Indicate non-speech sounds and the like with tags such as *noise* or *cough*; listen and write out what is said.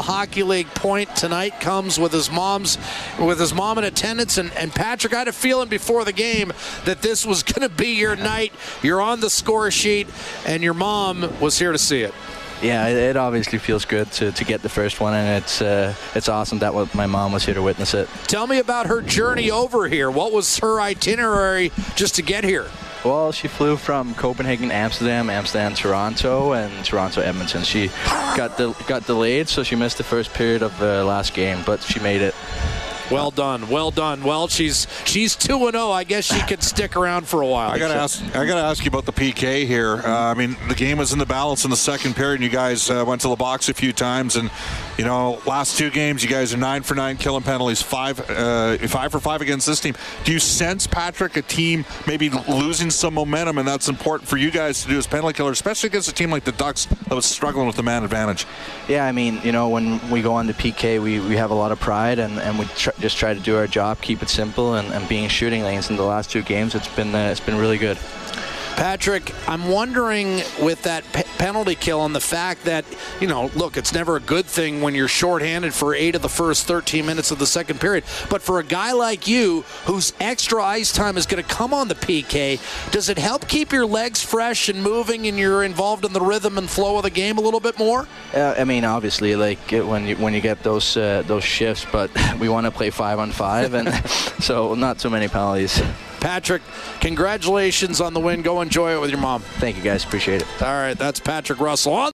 Hockey League point tonight comes with his mom's with his mom in attendance and, and Patrick I had a feeling before the game that this was *laughs* going to be your night. You're on the score sheet and your mom was here to see it. Yeah, it, it obviously feels good to, to get the first one, and it's uh, it's awesome that my mom was here to witness it. Tell me about her journey over here. What was her itinerary just to get here? Well, she flew from Copenhagen, Amsterdam, Amsterdam, Toronto, and Toronto, Edmonton. She got de- got delayed, so she missed the first period of the last game, but she made it. Well done, well done. Well, she's she's two and zero. I guess she could stick around for a while. I gotta ask. I gotta ask you about the PK here. Uh, I mean, the game was in the balance in the second period. and You guys uh, went to the box a few times, and you know, last two games, you guys are nine for nine killing penalties, five uh, five for five against this team. Do you sense Patrick a team maybe losing some momentum, and that's important for you guys to do as penalty killers, especially against a team like the Ducks that was struggling with the man advantage? Yeah, I mean, you know, when we go on to PK, we, we have a lot of pride, and, and we tr- just try to do our job, keep it simple, and, and being shooting lanes. In the last two games, it's been uh, it's been really good. Patrick, I'm wondering with that pe- penalty kill and the fact that, you know, look, it's never a good thing when you're shorthanded for eight of the first 13 minutes of the second period. But for a guy like you, whose extra ice time is going to come on the PK, does it help keep your legs fresh and moving and you're involved in the rhythm and flow of the game a little bit more? Uh, I mean, obviously, like when you when you get those uh, those shifts, but *laughs* we want to play five on five, and *laughs* so not too many penalties. Patrick, congratulations on the win. Go enjoy it with your mom. Thank you guys, appreciate it. All right, that's Patrick Russell. On